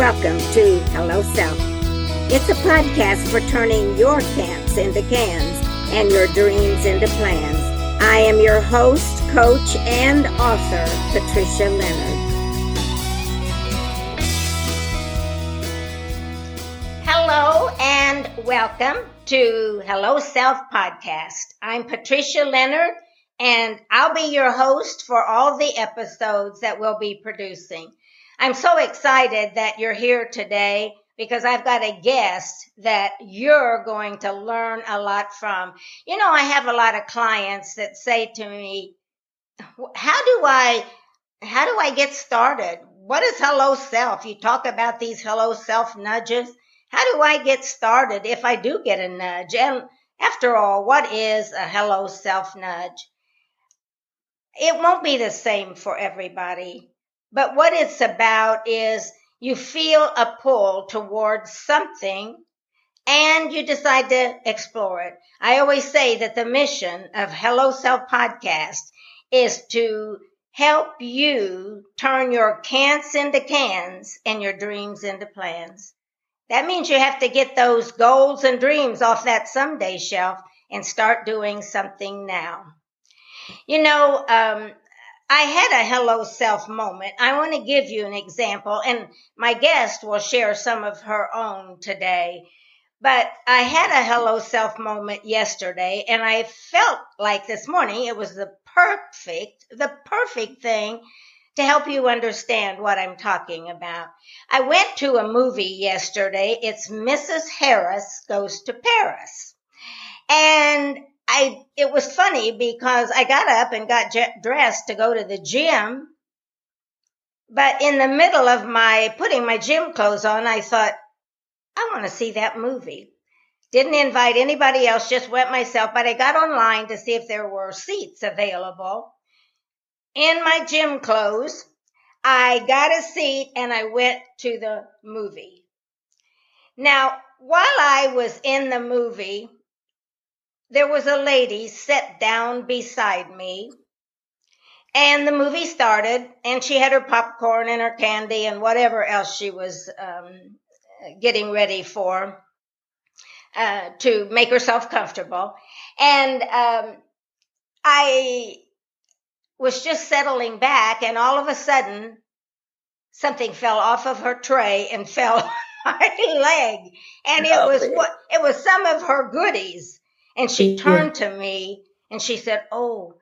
welcome to Hello Self. It's a podcast for turning your can'ts into cans and your dreams into plans. I am your host, coach, and author, Patricia Leonard. Hello and welcome to Hello Self Podcast. I'm Patricia Leonard and I'll be your host for all the episodes that we'll be producing. I'm so excited that you're here today because I've got a guest that you're going to learn a lot from. You know, I have a lot of clients that say to me, how do I, how do I get started? What is hello self? You talk about these hello self nudges. How do I get started if I do get a nudge? And after all, what is a hello self nudge? It won't be the same for everybody. But what it's about is you feel a pull towards something and you decide to explore it. I always say that the mission of Hello Self Podcast is to help you turn your can'ts into cans and your dreams into plans. That means you have to get those goals and dreams off that someday shelf and start doing something now. You know, um, I had a hello self moment. I want to give you an example, and my guest will share some of her own today. But I had a hello self moment yesterday, and I felt like this morning it was the perfect, the perfect thing to help you understand what I'm talking about. I went to a movie yesterday. It's Mrs. Harris Goes to Paris. And I it was funny because I got up and got dressed to go to the gym, but in the middle of my putting my gym clothes on, I thought I want to see that movie. Didn't invite anybody else, just went myself, but I got online to see if there were seats available. In my gym clothes, I got a seat and I went to the movie. Now, while I was in the movie, there was a lady set down beside me and the movie started and she had her popcorn and her candy and whatever else she was um, getting ready for uh, to make herself comfortable. And um, i was just settling back and all of a sudden something fell off of her tray and fell on my leg. And it was what it was some of her goodies and she turned to me and she said, Oh,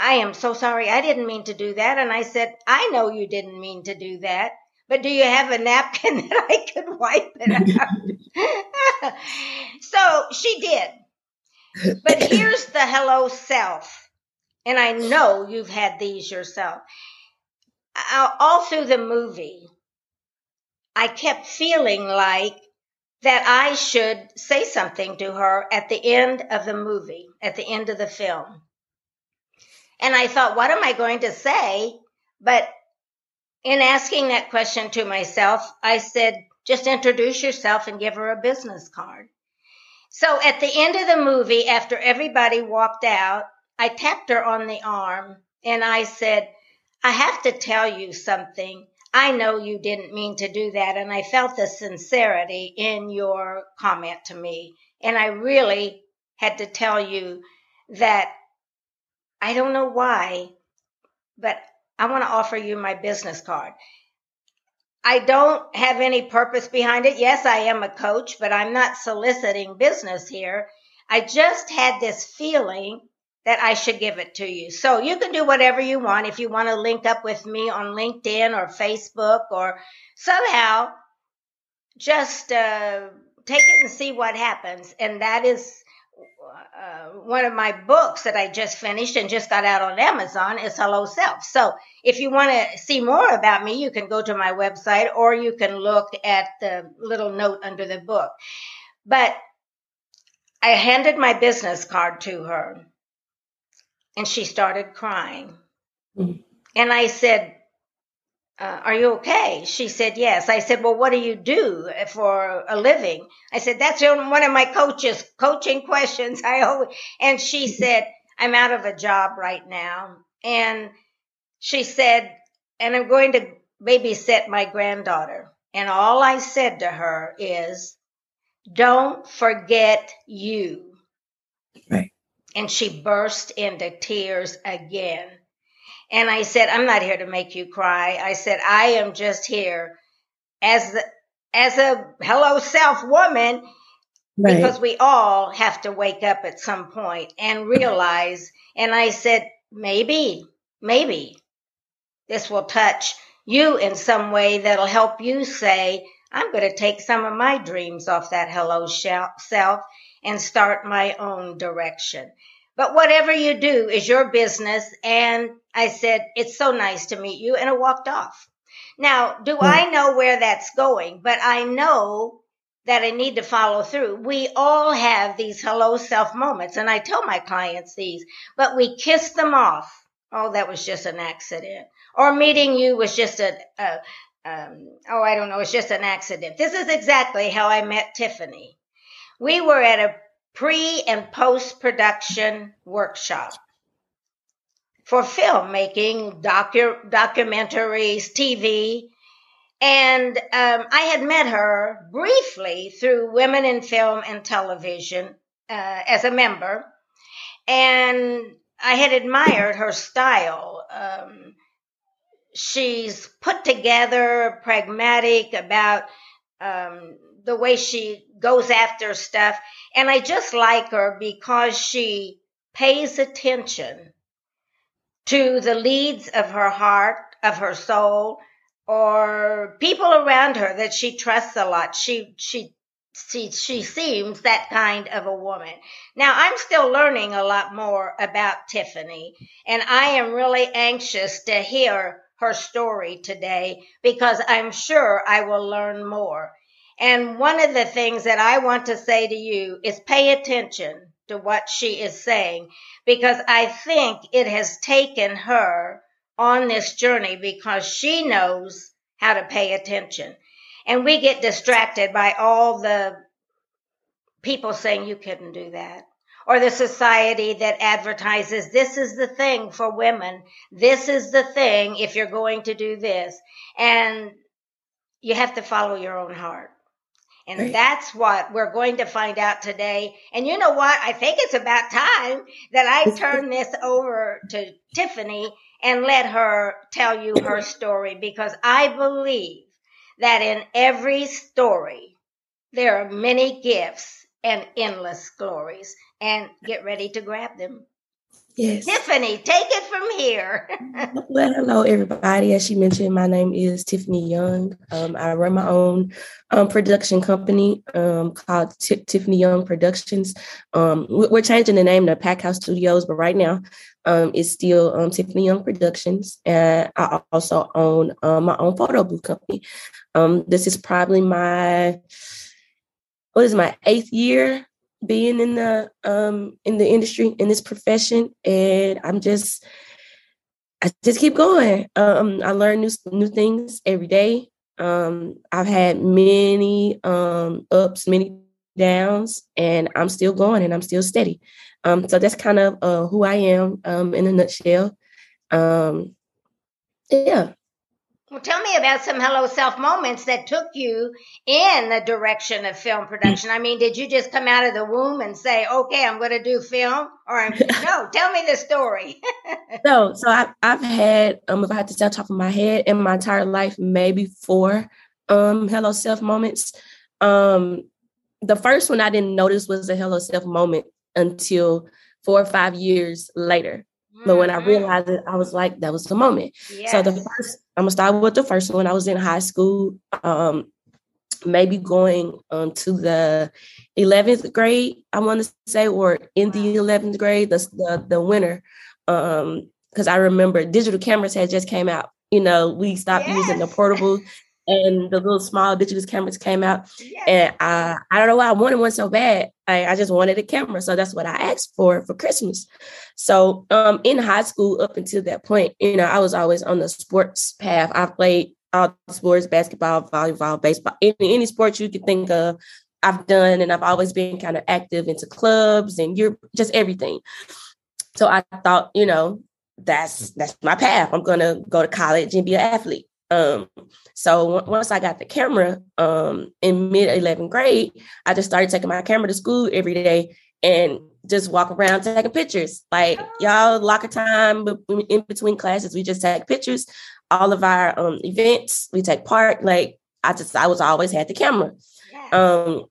I am so sorry. I didn't mean to do that. And I said, I know you didn't mean to do that, but do you have a napkin that I could wipe it out? so she did. But here's the hello self. And I know you've had these yourself. All through the movie, I kept feeling like that I should say something to her at the end of the movie, at the end of the film. And I thought, what am I going to say? But in asking that question to myself, I said, just introduce yourself and give her a business card. So at the end of the movie, after everybody walked out, I tapped her on the arm and I said, I have to tell you something. I know you didn't mean to do that. And I felt the sincerity in your comment to me. And I really had to tell you that I don't know why, but I want to offer you my business card. I don't have any purpose behind it. Yes, I am a coach, but I'm not soliciting business here. I just had this feeling that I should give it to you. So you can do whatever you want. If you want to link up with me on LinkedIn or Facebook or somehow just uh, take it and see what happens. And that is uh, one of my books that I just finished and just got out on Amazon is Hello Self. So if you want to see more about me, you can go to my website or you can look at the little note under the book. But I handed my business card to her and she started crying. Mm-hmm. And I said, uh, Are you okay? She said, Yes. I said, Well, what do you do for a living? I said, That's one of my coaches, coaching questions. I always, and she said, I'm out of a job right now. And she said, And I'm going to babysit my granddaughter. And all I said to her is, don't forget you. Right. And she burst into tears again. And I said, I'm not here to make you cry. I said, I am just here as the, as a hello self woman right. because we all have to wake up at some point and realize. And I said, maybe, maybe this will touch you in some way that'll help you say, I'm going to take some of my dreams off that hello self and start my own direction. But whatever you do is your business. And I said, it's so nice to meet you. And I walked off. Now, do mm. I know where that's going? But I know that I need to follow through. We all have these hello self moments. And I tell my clients these, but we kiss them off. Oh, that was just an accident. Or meeting you was just a, a um, oh, I don't know, it's just an accident. This is exactly how I met Tiffany. We were at a pre and post production workshop for filmmaking, docu- documentaries, TV. And um, I had met her briefly through Women in Film and Television uh, as a member. And I had admired her style. Um, she's put together, pragmatic about um, the way she goes after stuff. And I just like her because she pays attention to the leads of her heart, of her soul, or people around her that she trusts a lot. She, she, she, she seems that kind of a woman. Now I'm still learning a lot more about Tiffany and I am really anxious to hear her story today because I'm sure I will learn more. And one of the things that I want to say to you is pay attention to what she is saying because I think it has taken her on this journey because she knows how to pay attention. And we get distracted by all the people saying you couldn't do that or the society that advertises this is the thing for women. This is the thing if you're going to do this. And you have to follow your own heart. And right. that's what we're going to find out today. And you know what? I think it's about time that I turn this over to Tiffany and let her tell you her story because I believe that in every story, there are many gifts and endless glories. And get ready to grab them. Yes. Tiffany, take it from here. well, hello, everybody. As she mentioned, my name is Tiffany Young. Um, I run my own um, production company um, called T- Tiffany Young Productions. Um, we're changing the name to Packhouse Studios, but right now um, it's still um, Tiffany Young Productions. And I also own my own photo booth company. this is probably my, what is my eighth year being in the um in the industry in this profession and i'm just i just keep going. Um i learn new new things every day. Um i've had many um ups many downs and i'm still going and i'm still steady. Um so that's kind of uh who i am um in a nutshell. Um yeah well, tell me about some Hello Self moments that took you in the direction of film production. I mean, did you just come out of the womb and say, "Okay, I'm going to do film"? Or no? Tell me the story. no, so I, I've had, um, if I had to tell top of my head, in my entire life, maybe four um Hello Self moments. Um, the first one I didn't notice was a Hello Self moment until four or five years later. But when I mm-hmm. realized it, I was like, that was the moment. Yes. So the first, I'm gonna start with the first one. I was in high school, um, maybe going um, to the 11th grade, I want to say, or in the 11th grade, the the, the winter, um, because I remember digital cameras had just came out. You know, we stopped yes. using the portable and the little small digital cameras came out. Yes. And I, I don't know why I wanted one so bad. I, I just wanted a camera. So that's what I asked for for Christmas. So um, in high school, up until that point, you know, I was always on the sports path. I played all sports, basketball, volleyball, baseball, any, any sports you could think of. I've done, and I've always been kind of active into clubs and you're just everything. So I thought, you know, that's that's my path. I'm gonna go to college and be an athlete. Um, so once I got the camera um, in mid 11th grade, I just started taking my camera to school every day and just walk around taking pictures. Like y'all locker time in between classes, we just take pictures. All of our um, events, we take part. Like I just, I was always had the camera. Um,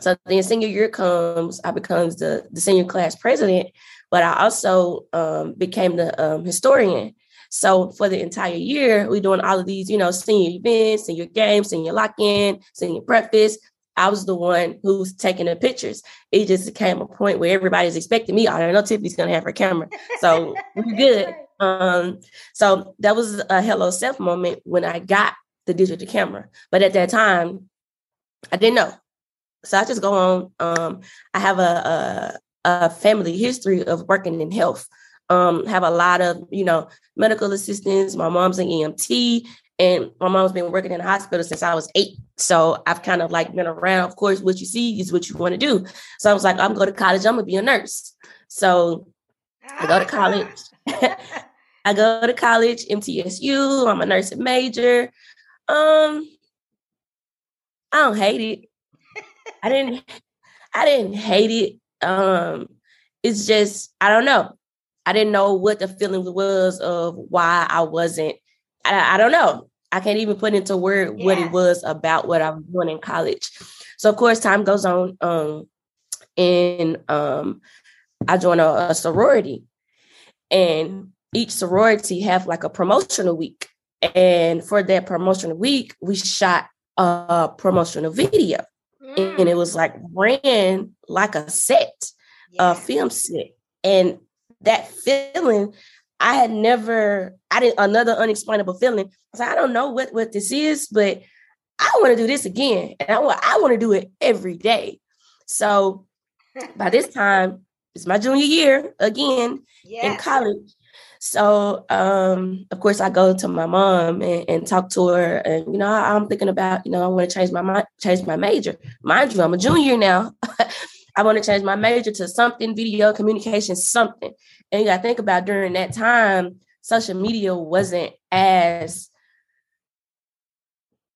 so then senior year comes, I becomes the, the senior class president, but I also um, became the um, historian. So for the entire year, we're doing all of these, you know, senior events, senior games, senior lock-in, senior breakfast. I was the one who's taking the pictures. It just came a point where everybody's expecting me. I don't know Tiffany's gonna have her camera. So we're good. Um, so that was a hello self moment when I got the digital camera. But at that time, I didn't know. So I just go on. Um, I have a, a, a family history of working in health. Um, have a lot of you know medical assistants. My mom's an EMT, and my mom's been working in the hospital since I was eight. So I've kind of like been around. Of course, what you see is what you want to do. So I was like, I'm going to college. I'm gonna be a nurse. So I go to college. I go to college, MTSU. I'm a nursing major. Um, I don't hate it. I didn't I didn't hate it. Um, it's just I don't know. I didn't know what the feeling was of why I wasn't. I, I don't know. I can't even put into word yeah. what it was about what I was doing in college. So of course, time goes on. Um, and um, I joined a, a sorority, and each sorority have like a promotional week. And for that promotional week, we shot a promotional video mm. and it was like ran like a set, yeah. a film set. And that feeling, I had never, I didn't another unexplainable feeling. I was like, I don't know what, what this is, but I want to do this again. And I want I want to do it every day. So by this time, it's my junior year again yes. in college. So, um, of course, I go to my mom and, and, talk to her, and you know, I'm thinking about, you know, I want to change my mind, change my major. Mind you, I'm a junior now. I want to change my major to something, video communication, something. And you got to think about during that time, social media wasn't as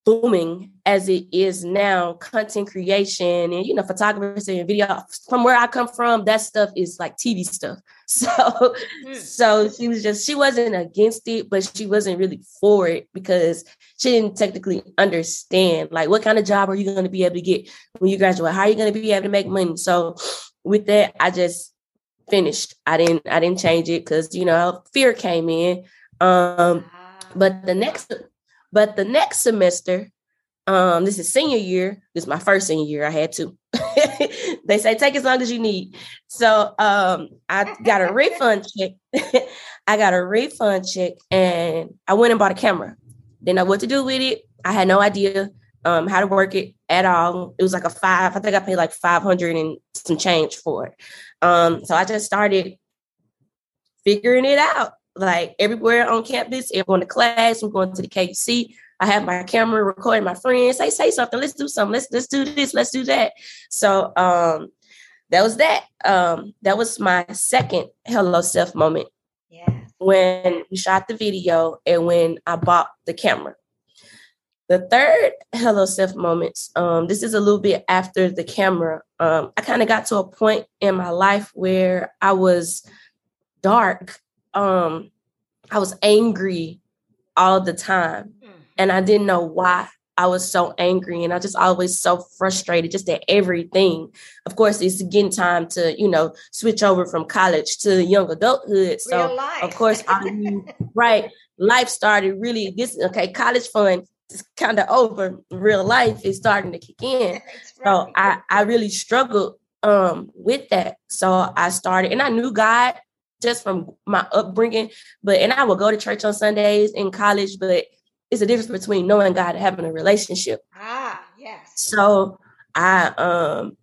booming as it is now content creation and you know photography and video. From where i come from that stuff is like tv stuff. So mm. so she was just she wasn't against it but she wasn't really for it because she didn't technically understand like what kind of job are you going to be able to get when you graduate? How are you going to be able to make money? So with that i just finished. I didn't i didn't change it because you know fear came in. Um but the next but the next semester, um, this is senior year. This is my first senior year. I had to. they say take as long as you need. So um, I got a refund check. I got a refund check, and I went and bought a camera. Didn't know what to do with it. I had no idea um, how to work it at all. It was like a five. I think I paid like five hundred and some change for it. Um, so I just started figuring it out like everywhere on campus, everyone in class, I'm going to the KC. I have my camera recording my friends. Say, say something. Let's do something. Let's let's do this. Let's do that. So um that was that. Um that was my second hello self moment. Yeah. When we shot the video and when I bought the camera. The third hello self moments. Um, this is a little bit after the camera. Um, I kind of got to a point in my life where I was dark um I was angry all the time. Mm. And I didn't know why I was so angry. And I just always so frustrated just at everything. Of course, it's getting time to, you know, switch over from college to young adulthood. So of course, I right, life started really this okay, college fun is kind of over. Real life is starting to kick in. Right. So I, I really struggled um with that. So I started and I knew God just from my upbringing. But and I would go to church on Sundays in college, but it's a difference between knowing God and having a relationship. Ah, yes. So I um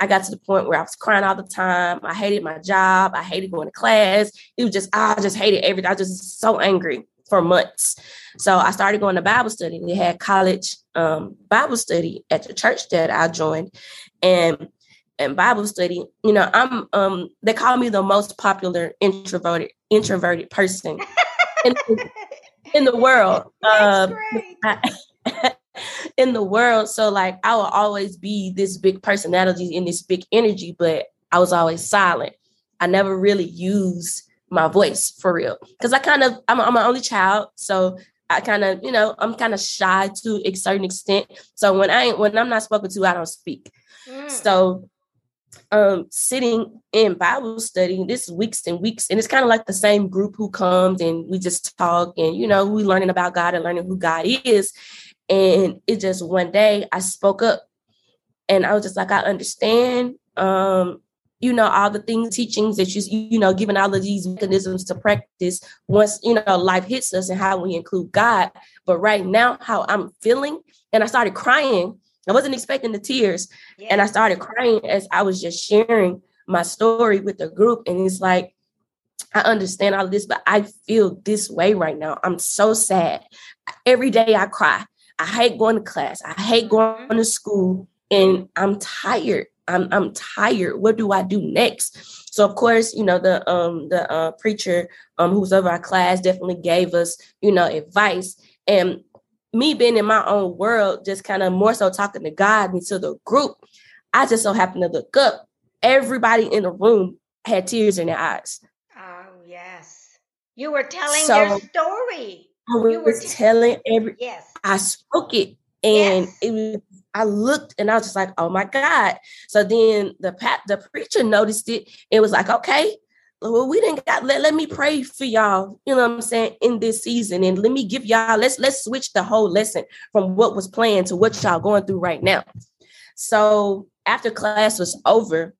I got to the point where I was crying all the time. I hated my job. I hated going to class. It was just I just hated everything. I was just so angry for months. So I started going to Bible study. We had college um, Bible study at the church that I joined, and and Bible study, you know, I'm um they call me the most popular introverted introverted person. in, in the world. um, in the world. So like I will always be this big personality in this big energy, but I was always silent. I never really used my voice for real because I kind of I'm, I'm an only child, so I kind of you know I'm kind of shy to a certain extent. So when I when I'm not spoken to, I don't speak. Mm. So um sitting in Bible study this weeks and weeks, and it's kind of like the same group who comes and we just talk and you know we learning about God and learning who God is. And it just one day I spoke up and I was just like, I understand. Um, you know, all the things, teachings that you, you know, given all of these mechanisms to practice once, you know, life hits us and how we include God. But right now, how I'm feeling, and I started crying. I wasn't expecting the tears. Yeah. And I started crying as I was just sharing my story with the group. And it's like, I understand all this, but I feel this way right now. I'm so sad. Every day I cry. I hate going to class. I hate going to school and I'm tired. I'm I'm tired. What do I do next? So of course, you know, the um the uh, preacher um who's of our class definitely gave us, you know, advice. And me being in my own world, just kind of more so talking to God and to the group, I just so happened to look up. Everybody in the room had tears in their eyes. Oh yes. You were telling so, your story. I was t- telling every yes. I spoke it and yes. it was I looked and I was just like, oh my God. So then the pat the preacher noticed it. It was like, okay, well, we didn't got let, let me pray for y'all, you know what I'm saying, in this season. And let me give y'all, let's let's switch the whole lesson from what was planned to what y'all going through right now. So after class was over,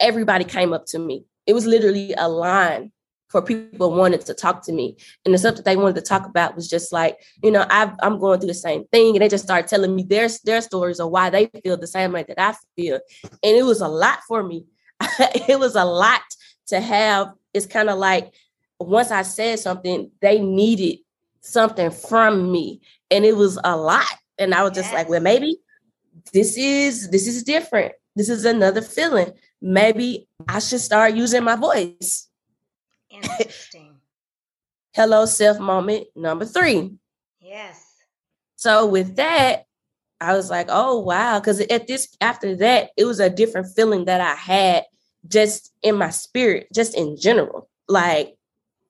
everybody came up to me. It was literally a line for people wanted to talk to me. And the stuff that they wanted to talk about was just like, you know, i am going through the same thing. And they just started telling me their, their stories of why they feel the same way that I feel. And it was a lot for me. it was a lot to have. It's kind of like once I said something, they needed something from me. And it was a lot. And I was just yes. like, well, maybe this is this is different. This is another feeling. Maybe I should start using my voice. Interesting. Hello, self moment number three. Yes. So with that, I was like, oh wow. Cause at this after that, it was a different feeling that I had just in my spirit, just in general. Like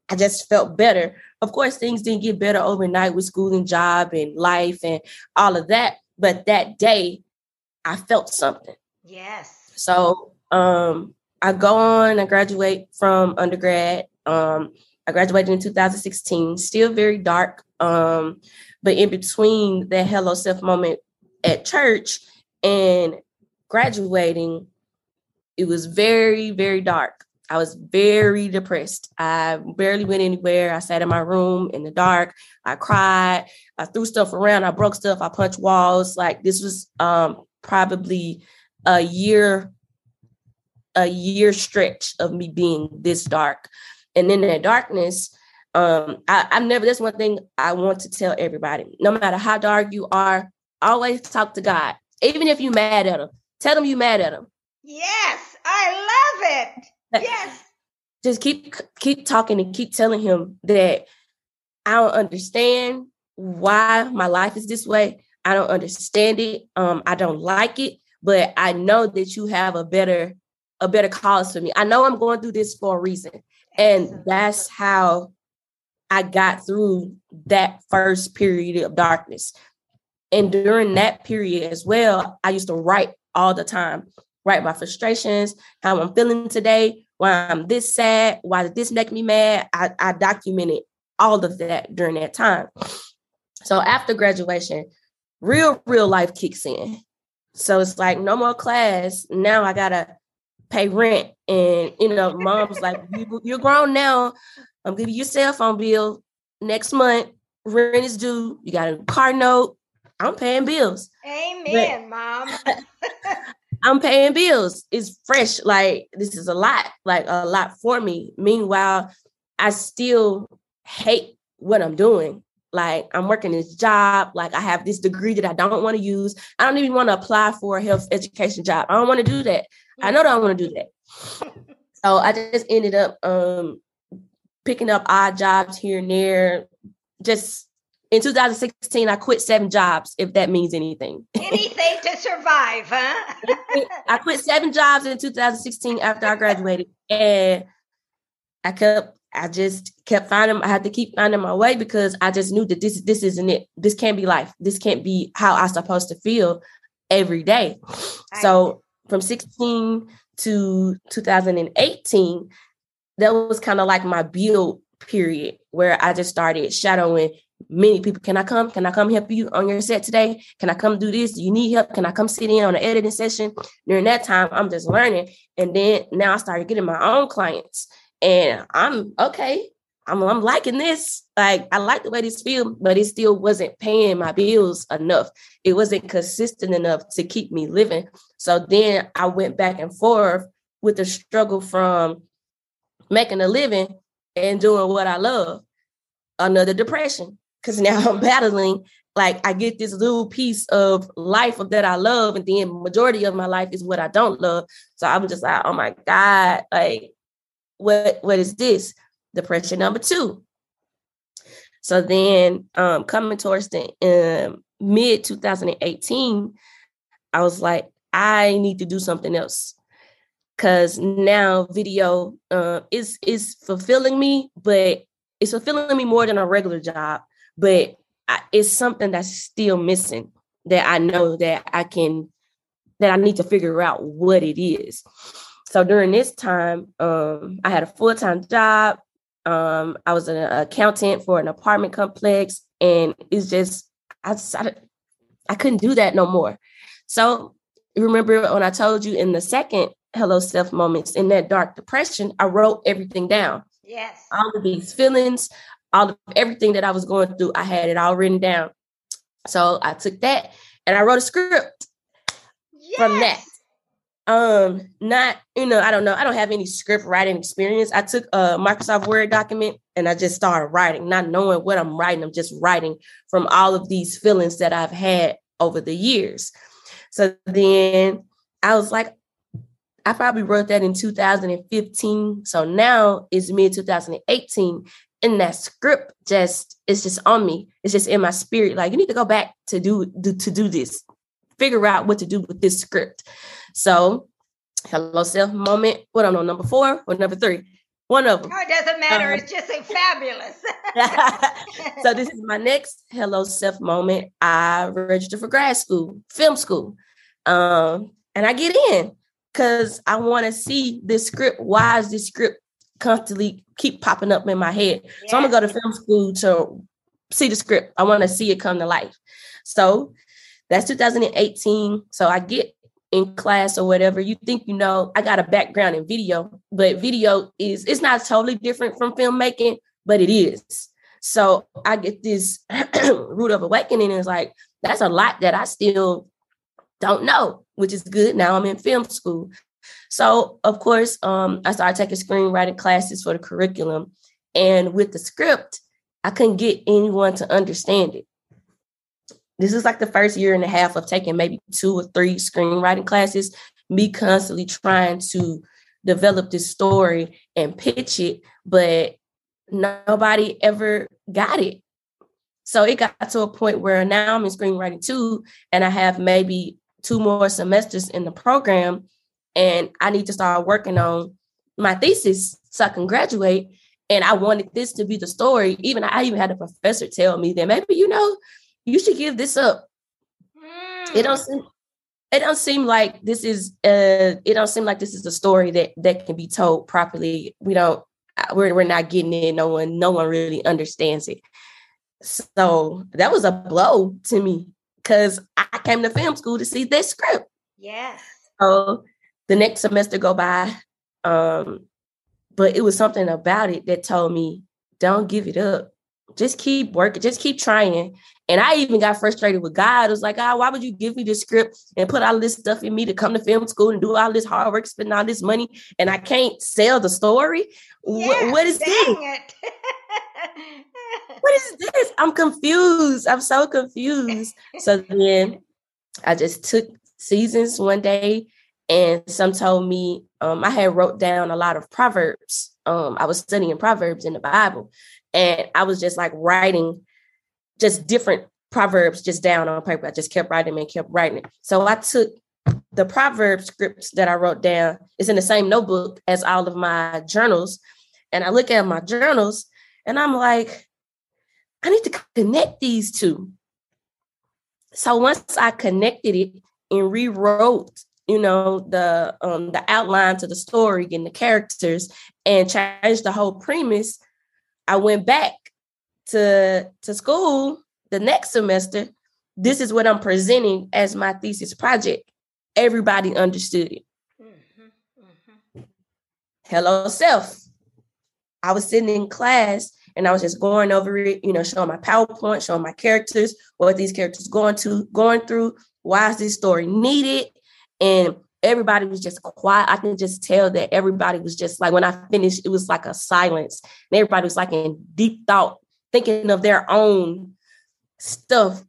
I just felt better. Of course, things didn't get better overnight with school and job and life and all of that. But that day, I felt something. Yes. So um I go on, I graduate from undergrad. Um, I graduated in 2016, still very dark. Um, but in between that hello self moment at church and graduating, it was very, very dark. I was very depressed. I barely went anywhere. I sat in my room in the dark. I cried. I threw stuff around. I broke stuff. I punched walls. Like this was um, probably a year, a year stretch of me being this dark. And in that darkness, um, I, I never, that's one thing I want to tell everybody. No matter how dark you are, always talk to God. Even if you mad at him, tell him you mad at him. Yes, I love it. Yes. Just keep keep talking and keep telling him that I don't understand why my life is this way. I don't understand it. Um, I don't like it, but I know that you have a better a better cause for me. I know I'm going through this for a reason. And that's how I got through that first period of darkness. And during that period as well, I used to write all the time, write my frustrations, how I'm feeling today, why I'm this sad, why did this make me mad. I, I documented all of that during that time. So after graduation, real, real life kicks in. So it's like no more class. Now I gotta pay rent. And you know, mom's like, you, are grown now. I'm giving you a cell phone bill next month. Rent is due. You got a car note. I'm paying bills. Amen, but, mom. I'm paying bills. It's fresh. Like this is a lot, like a lot for me. Meanwhile, I still hate what I'm doing. Like I'm working this job. Like I have this degree that I don't want to use. I don't even want to apply for a health education job. I don't want to do that. I know that I want to do that. So I just ended up um, picking up odd jobs here and there, just in 2016, I quit seven jobs, if that means anything. Anything to survive, huh? I quit seven jobs in 2016 after I graduated. And I kept, I just kept finding, I had to keep finding my way because I just knew that this, this isn't it. This can't be life. This can't be how I'm supposed to feel every day. So from 16 to 2018, that was kind of like my build period where I just started shadowing many people. Can I come? Can I come help you on your set today? Can I come do this? Do you need help? Can I come sit in on an editing session? During that time, I'm just learning. And then now I started getting my own clients. And I'm okay. I'm, I'm liking this. Like I like the way this feels, but it still wasn't paying my bills enough. It wasn't consistent enough to keep me living. So then I went back and forth with the struggle from making a living and doing what I love. Another depression because now I'm battling. Like I get this little piece of life that I love, and then majority of my life is what I don't love. So I'm just like, oh my god, like what what is this? Depression number two. So then, um, coming towards the um, mid 2018, I was like, I need to do something else because now video uh, is is fulfilling me, but it's fulfilling me more than a regular job but I, it's something that's still missing that I know that I can that I need to figure out what it is. So during this time, um, I had a full time job. Um, I was an accountant for an apartment complex, and it's just I decided I couldn't do that no more. So remember when I told you in the second Hello Self moments in that dark depression, I wrote everything down. Yes. All of these feelings, all of everything that I was going through, I had it all written down. So I took that and I wrote a script yes. from that. Um, not, you know, I don't know, I don't have any script writing experience. I took a Microsoft Word document and I just started writing, not knowing what I'm writing. I'm just writing from all of these feelings that I've had over the years. So then I was like, I probably wrote that in 2015. So now it's mid 2018 and that script just it's just on me. It's just in my spirit. Like you need to go back to do, do to do this. Figure out what to do with this script. So, hello self moment. What I'm on number four or number three? One of them. Oh, it doesn't matter. Um, it's just a fabulous. so this is my next hello self moment. I registered for grad school, film school, um, and I get in because I want to see this script. Why is this script constantly keep popping up in my head. Yeah. So I'm gonna go to film school to see the script. I want to see it come to life. So that's 2018. So I get in class or whatever. You think you know I got a background in video, but video is it's not totally different from filmmaking, but it is. So I get this root of awakening. And it's like that's a lot that I still don't know, which is good. Now I'm in film school. So, of course, um, I started taking screenwriting classes for the curriculum. And with the script, I couldn't get anyone to understand it. This is like the first year and a half of taking maybe two or three screenwriting classes, me constantly trying to develop this story and pitch it, but nobody ever got it. So it got to a point where now I'm in screenwriting too, and I have maybe two more semesters in the program and I need to start working on my thesis so I can graduate. And I wanted this to be the story. Even I even had a professor tell me that maybe you know you should give this up. Mm. It don't seem it don't seem like this is uh it don't seem like this is a story that that can be told properly. We don't we're we're not getting it. No one no one really understands it. So that was a blow to me because I came to film school to see this script. Yes. So the next semester go by. Um, but it was something about it that told me, don't give it up. Just keep working, just keep trying. And I even got frustrated with God. It was like, oh, why would you give me this script and put all this stuff in me to come to film school and do all this hard work, spend all this money, and I can't sell the story? Yes, what is this? what is this? I'm confused. I'm so confused. So then I just took seasons one day and some told me um, I had wrote down a lot of proverbs. Um, I was studying proverbs in the Bible, and I was just like writing just different proverbs just down on paper. I just kept writing and kept writing it. So I took the proverb scripts that I wrote down. It's in the same notebook as all of my journals. And I look at my journals and I'm like, I need to connect these two. So once I connected it and rewrote, you know, the um the outline to the story and the characters and changed the whole premise, I went back to to school the next semester, this is what I'm presenting as my thesis project. Everybody understood it. Mm-hmm, mm-hmm. Hello, self. I was sitting in class and I was just going over it, you know, showing my PowerPoint, showing my characters, what these characters going to going through, why is this story needed, and everybody was just quiet. I can just tell that everybody was just like when I finished, it was like a silence, and everybody was like in deep thought, thinking of their own stuff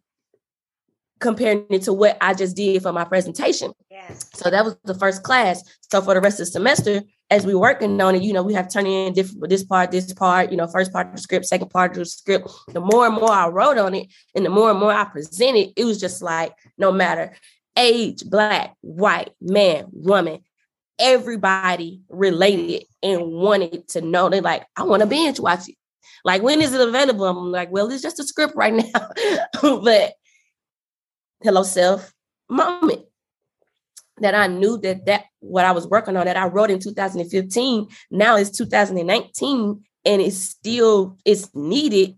comparing it to what I just did for my presentation. Yes. So that was the first class. So for the rest of the semester, as we working on it, you know, we have turning in different this part, this part, you know, first part of the script, second part of the script. The more and more I wrote on it, and the more and more I presented, it was just like no matter age, black, white, man, woman, everybody related and wanted to know. They're like, I want to binge watch it. Like, when is it available? I'm like, well, it's just a script right now. but hello, self moment that I knew that that what I was working on that I wrote in 2015 now it's 2019 and it's still it's needed.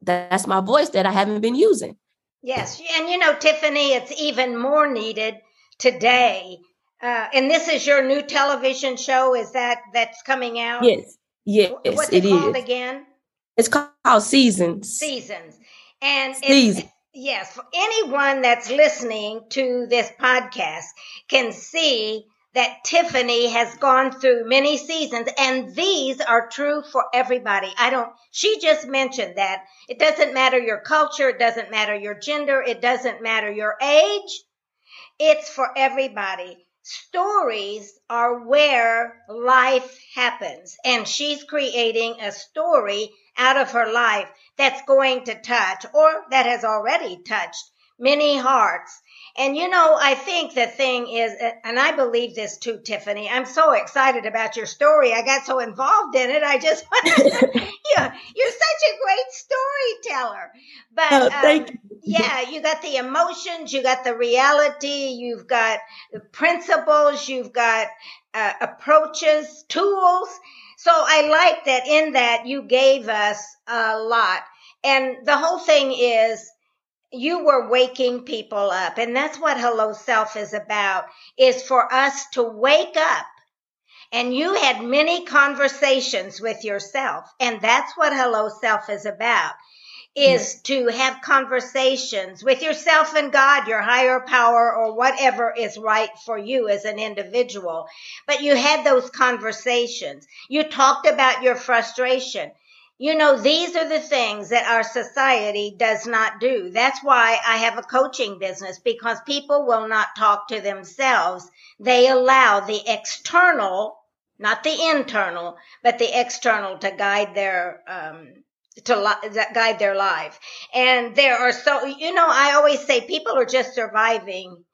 That's my voice that I haven't been using. Yes, and you know, Tiffany, it's even more needed today. Uh, and this is your new television show. Is that that's coming out? Yes. Yes, What's it, it called is. again? It's called Seasons. Seasons. And Seasons. yes, for anyone that's listening to this podcast can see that Tiffany has gone through many seasons and these are true for everybody. I don't, she just mentioned that it doesn't matter your culture. It doesn't matter your gender. It doesn't matter your age. It's for everybody stories are where life happens. And she's creating a story out of her life that's going to touch or that has already touched many hearts. And you know, I think the thing is, and I believe this too, Tiffany. I'm so excited about your story. I got so involved in it. I just, yeah, you're such a great storyteller. But oh, thank um, you. yeah, you got the emotions, you got the reality, you've got the principles, you've got uh, approaches, tools. So I like that in that you gave us a lot. And the whole thing is you were waking people up. And that's what Hello Self is about, is for us to wake up. And you had many conversations with yourself. And that's what Hello Self is about, is to have conversations with yourself and God, your higher power, or whatever is right for you as an individual. But you had those conversations. You talked about your frustration. You know, these are the things that our society does not do. That's why I have a coaching business because people will not talk to themselves. They allow the external, not the internal, but the external to guide their, um, to li- guide their life. And there are so, you know, I always say people are just surviving,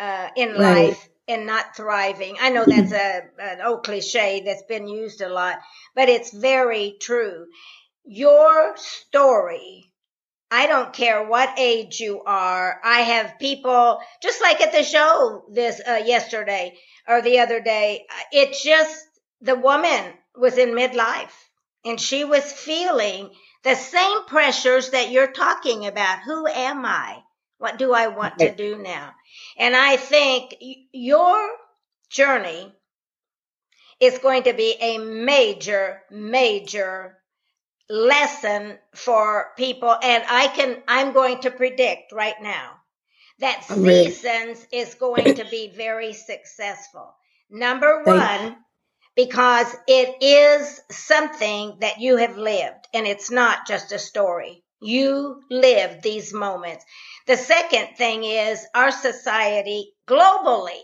uh, in right. life and not thriving. I know that's a, an old cliche that's been used a lot, but it's very true your story I don't care what age you are. I have people just like at the show this uh, yesterday or the other day. It's just the woman was in midlife and she was feeling the same pressures that you're talking about. Who am I? What do I want to do now? And I think your journey is going to be a major, major lesson for people. And I can, I'm going to predict right now that oh, Seasons is going to be very successful. Number one, because it is something that you have lived and it's not just a story. You live these moments. The second thing is our society globally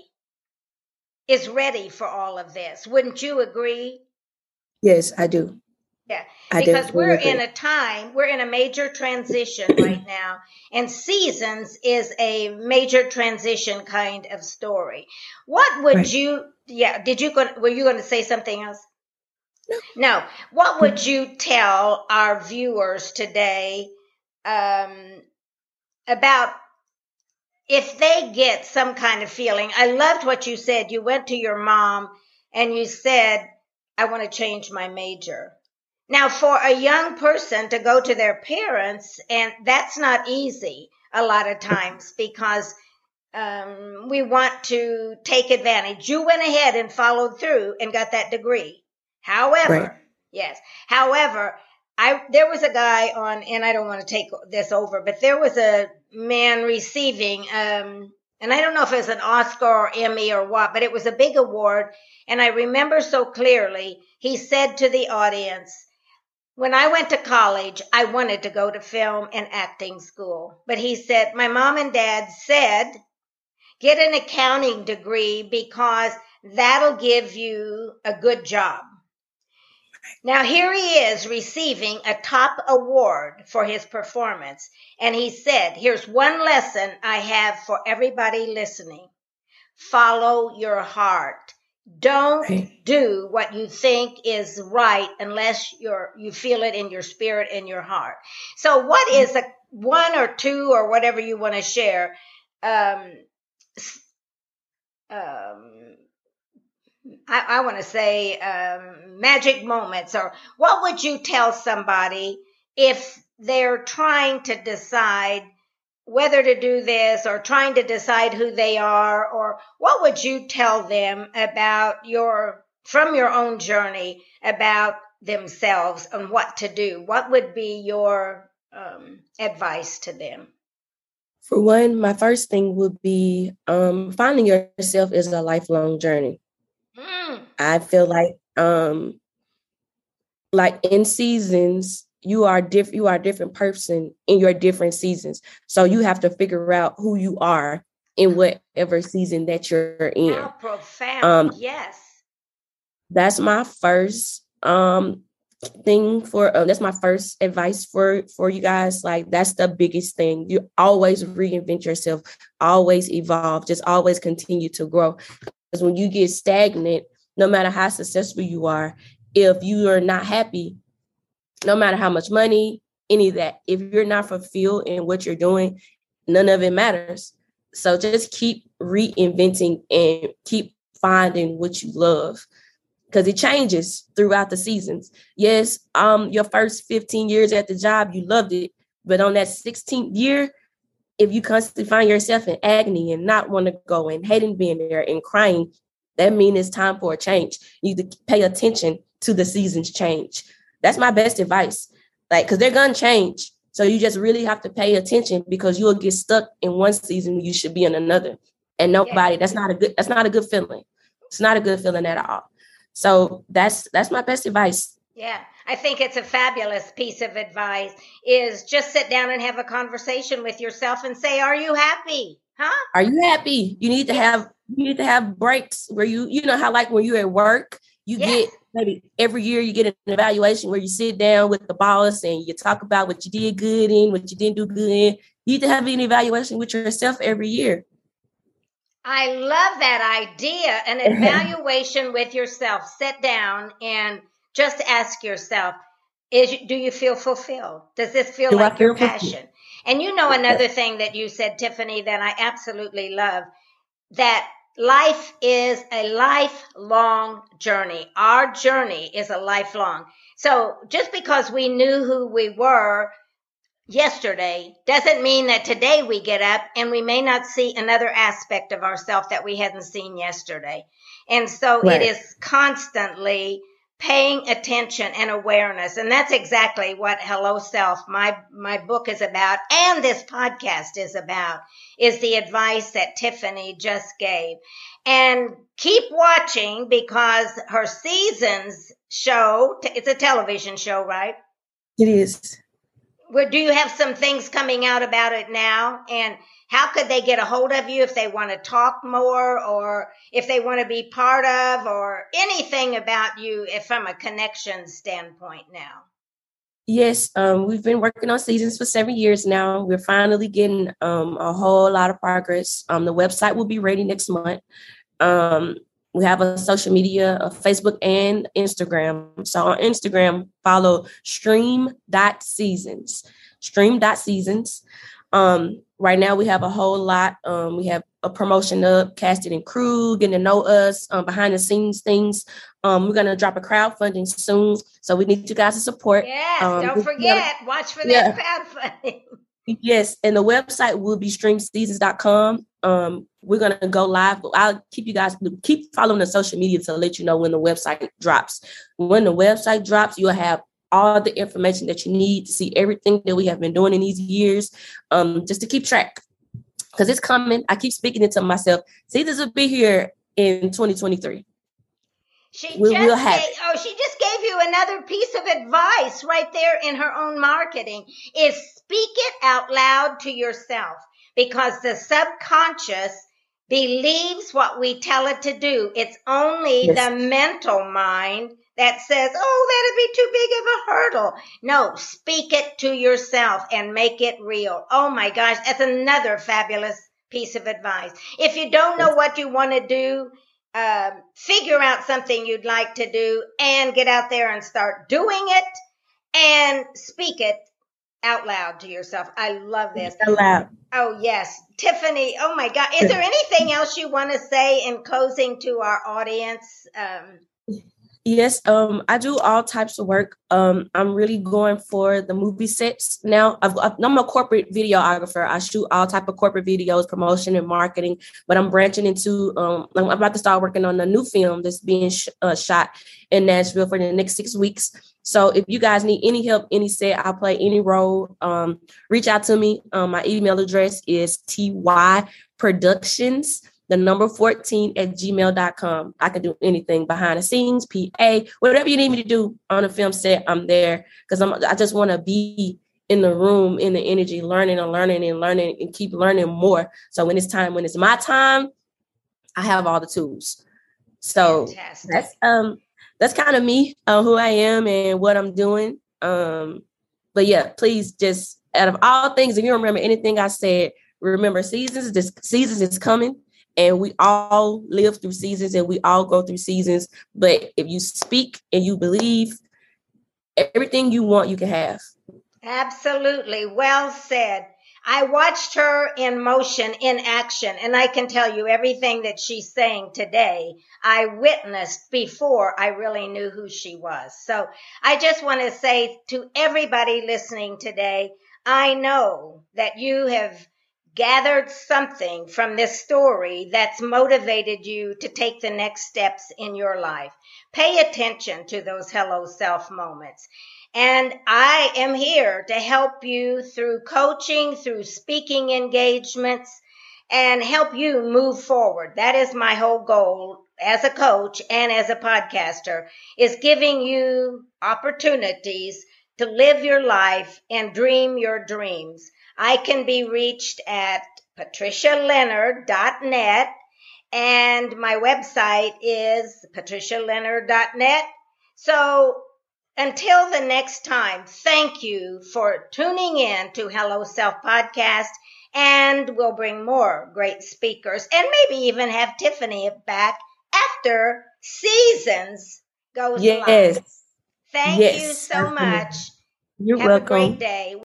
is ready for all of this. Wouldn't you agree? Yes, I do. Yeah, because we're in a time, we're in a major transition right now, and seasons is a major transition kind of story. What would right. you? Yeah, did you go? Were you going to say something else? No. no. What would you tell our viewers today um, about if they get some kind of feeling? I loved what you said. You went to your mom and you said, "I want to change my major." Now, for a young person to go to their parents, and that's not easy a lot of times because um, we want to take advantage. You went ahead and followed through and got that degree. However, right. yes, however, I there was a guy on, and I don't want to take this over, but there was a man receiving, um, and I don't know if it was an Oscar or Emmy or what, but it was a big award, and I remember so clearly. He said to the audience, when I went to college, I wanted to go to film and acting school. But he said, my mom and dad said, get an accounting degree because that'll give you a good job. Now here he is receiving a top award for his performance. And he said, here's one lesson I have for everybody listening. Follow your heart. Don't right. do what you think is right unless you're you feel it in your spirit and your heart. So what is a one or two or whatever you want to share um um I, I want to say um, magic moments, or what would you tell somebody if they're trying to decide whether to do this or trying to decide who they are or what would you tell them about your from your own journey about themselves and what to do? What would be your um, advice to them? For one my first thing would be um, finding yourself is a lifelong journey. Mm. i feel like um like in seasons you are different you are a different person in your different seasons. So you have to figure out who you are in whatever season that you're in. How profound. Um yes. that's my first um thing for uh, that's my first advice for for you guys. Like that's the biggest thing. You always reinvent yourself always evolve just always continue to grow. Because when you get stagnant no matter how successful you are if you are not happy no matter how much money, any of that. If you're not fulfilled in what you're doing, none of it matters. So just keep reinventing and keep finding what you love because it changes throughout the seasons. Yes, um, your first 15 years at the job, you loved it. But on that 16th year, if you constantly find yourself in agony and not want to go and hating being there and crying, that means it's time for a change. You need to pay attention to the seasons change. That's my best advice. Like, because they're gonna change. So you just really have to pay attention because you'll get stuck in one season you should be in another. And nobody, that's not a good, that's not a good feeling. It's not a good feeling at all. So that's that's my best advice. Yeah. I think it's a fabulous piece of advice is just sit down and have a conversation with yourself and say, Are you happy? Huh? Are you happy? You need to have you need to have breaks where you, you know how like when you're at work, you yes. get maybe every year you get an evaluation where you sit down with the boss and you talk about what you did good in, what you didn't do good in. You need to have an evaluation with yourself every year. I love that idea. An evaluation with yourself. Sit down and just ask yourself, is do you feel fulfilled? Does this feel do like feel your passion? Fulfilled? And you know another thing that you said, Tiffany, that I absolutely love, that life is a lifelong journey. Our journey is a lifelong. So just because we knew who we were yesterday doesn't mean that today we get up and we may not see another aspect of ourselves that we hadn't seen yesterday. And so right. it is constantly paying attention and awareness. And that's exactly what Hello Self, my, my book is about and this podcast is about is the advice that Tiffany just gave. And keep watching because her seasons show, it's a television show, right? It is. Well, do you have some things coming out about it now? And how could they get a hold of you if they want to talk more or if they want to be part of or anything about you from a connection standpoint now? Yes, um, we've been working on seasons for seven years now. We're finally getting um, a whole lot of progress. Um, the website will be ready next month. Um, we have a social media, a Facebook and Instagram. So on Instagram, follow stream.seasons. Stream.seasons. Um, right now we have a whole lot. Um, we have a promotion up, casting and crew, getting to know us, um, behind the scenes things. Um, we're gonna drop a crowdfunding soon, so we need you guys to support. Yeah, um, don't forget, watch for that crowdfunding. Yes, and the website will be streamseasons.com. Um, we're gonna go live. I'll keep you guys keep following the social media to let you know when the website drops. When the website drops, you'll have all the information that you need to see everything that we have been doing in these years, um, just to keep track. Because it's coming. I keep speaking it to myself. See, this will be here in 2023. She we just will have gave, oh, she just gave you another piece of advice right there in her own marketing is speak it out loud to yourself because the subconscious believes what we tell it to do. It's only yes. the mental mind that says, oh, that'd be too big of a hurdle. No, speak it to yourself and make it real. Oh my gosh, that's another fabulous piece of advice. If you don't know what you want to do, uh, figure out something you'd like to do and get out there and start doing it and speak it out loud to yourself. I love this. Out loud. Oh, yes. Tiffany, oh my God. Is there anything else you want to say in closing to our audience? Um, Yes, um, I do all types of work. Um, I'm really going for the movie sets now. I've, I'm a corporate videographer. I shoot all type of corporate videos, promotion and marketing. But I'm branching into. Um, I'm about to start working on a new film that's being sh- uh, shot in Nashville for the next six weeks. So if you guys need any help, any set, I'll play any role. Um, reach out to me. Um, my email address is ty productions the number 14 at gmail.com. I can do anything behind the scenes, PA, whatever you need me to do on a film set, I'm there because I'm I just want to be in the room, in the energy, learning and learning and learning and keep learning more. So when it's time, when it's my time, I have all the tools. So Fantastic. that's um that's kind of me, uh, who I am and what I'm doing. Um, but yeah, please just out of all things, if you remember anything I said, remember seasons. This seasons is coming and we all live through seasons and we all go through seasons. But if you speak and you believe everything you want you can have. Absolutely. Well said. I watched her in motion in action and i can tell you everything that she's saying today i witnessed before i really knew who she was. So i just want to say to everybody listening today i know that you have gathered something from this story that's motivated you to take the next steps in your life. Pay attention to those hello self moments. And I am here to help you through coaching, through speaking engagements, and help you move forward. That is my whole goal as a coach and as a podcaster is giving you opportunities to live your life and dream your dreams. I can be reached at patricialeonard.net and my website is patricialeonard.net. So until the next time, thank you for tuning in to Hello Self Podcast and we'll bring more great speakers and maybe even have Tiffany back after seasons goes yes. live. Thank yes. you so much. You're have welcome. a great day.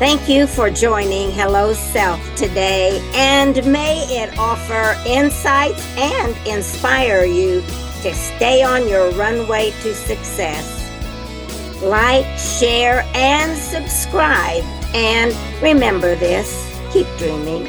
Thank you for joining Hello Self today, and may it offer insights and inspire you to stay on your runway to success. Like, share, and subscribe. And remember this keep dreaming.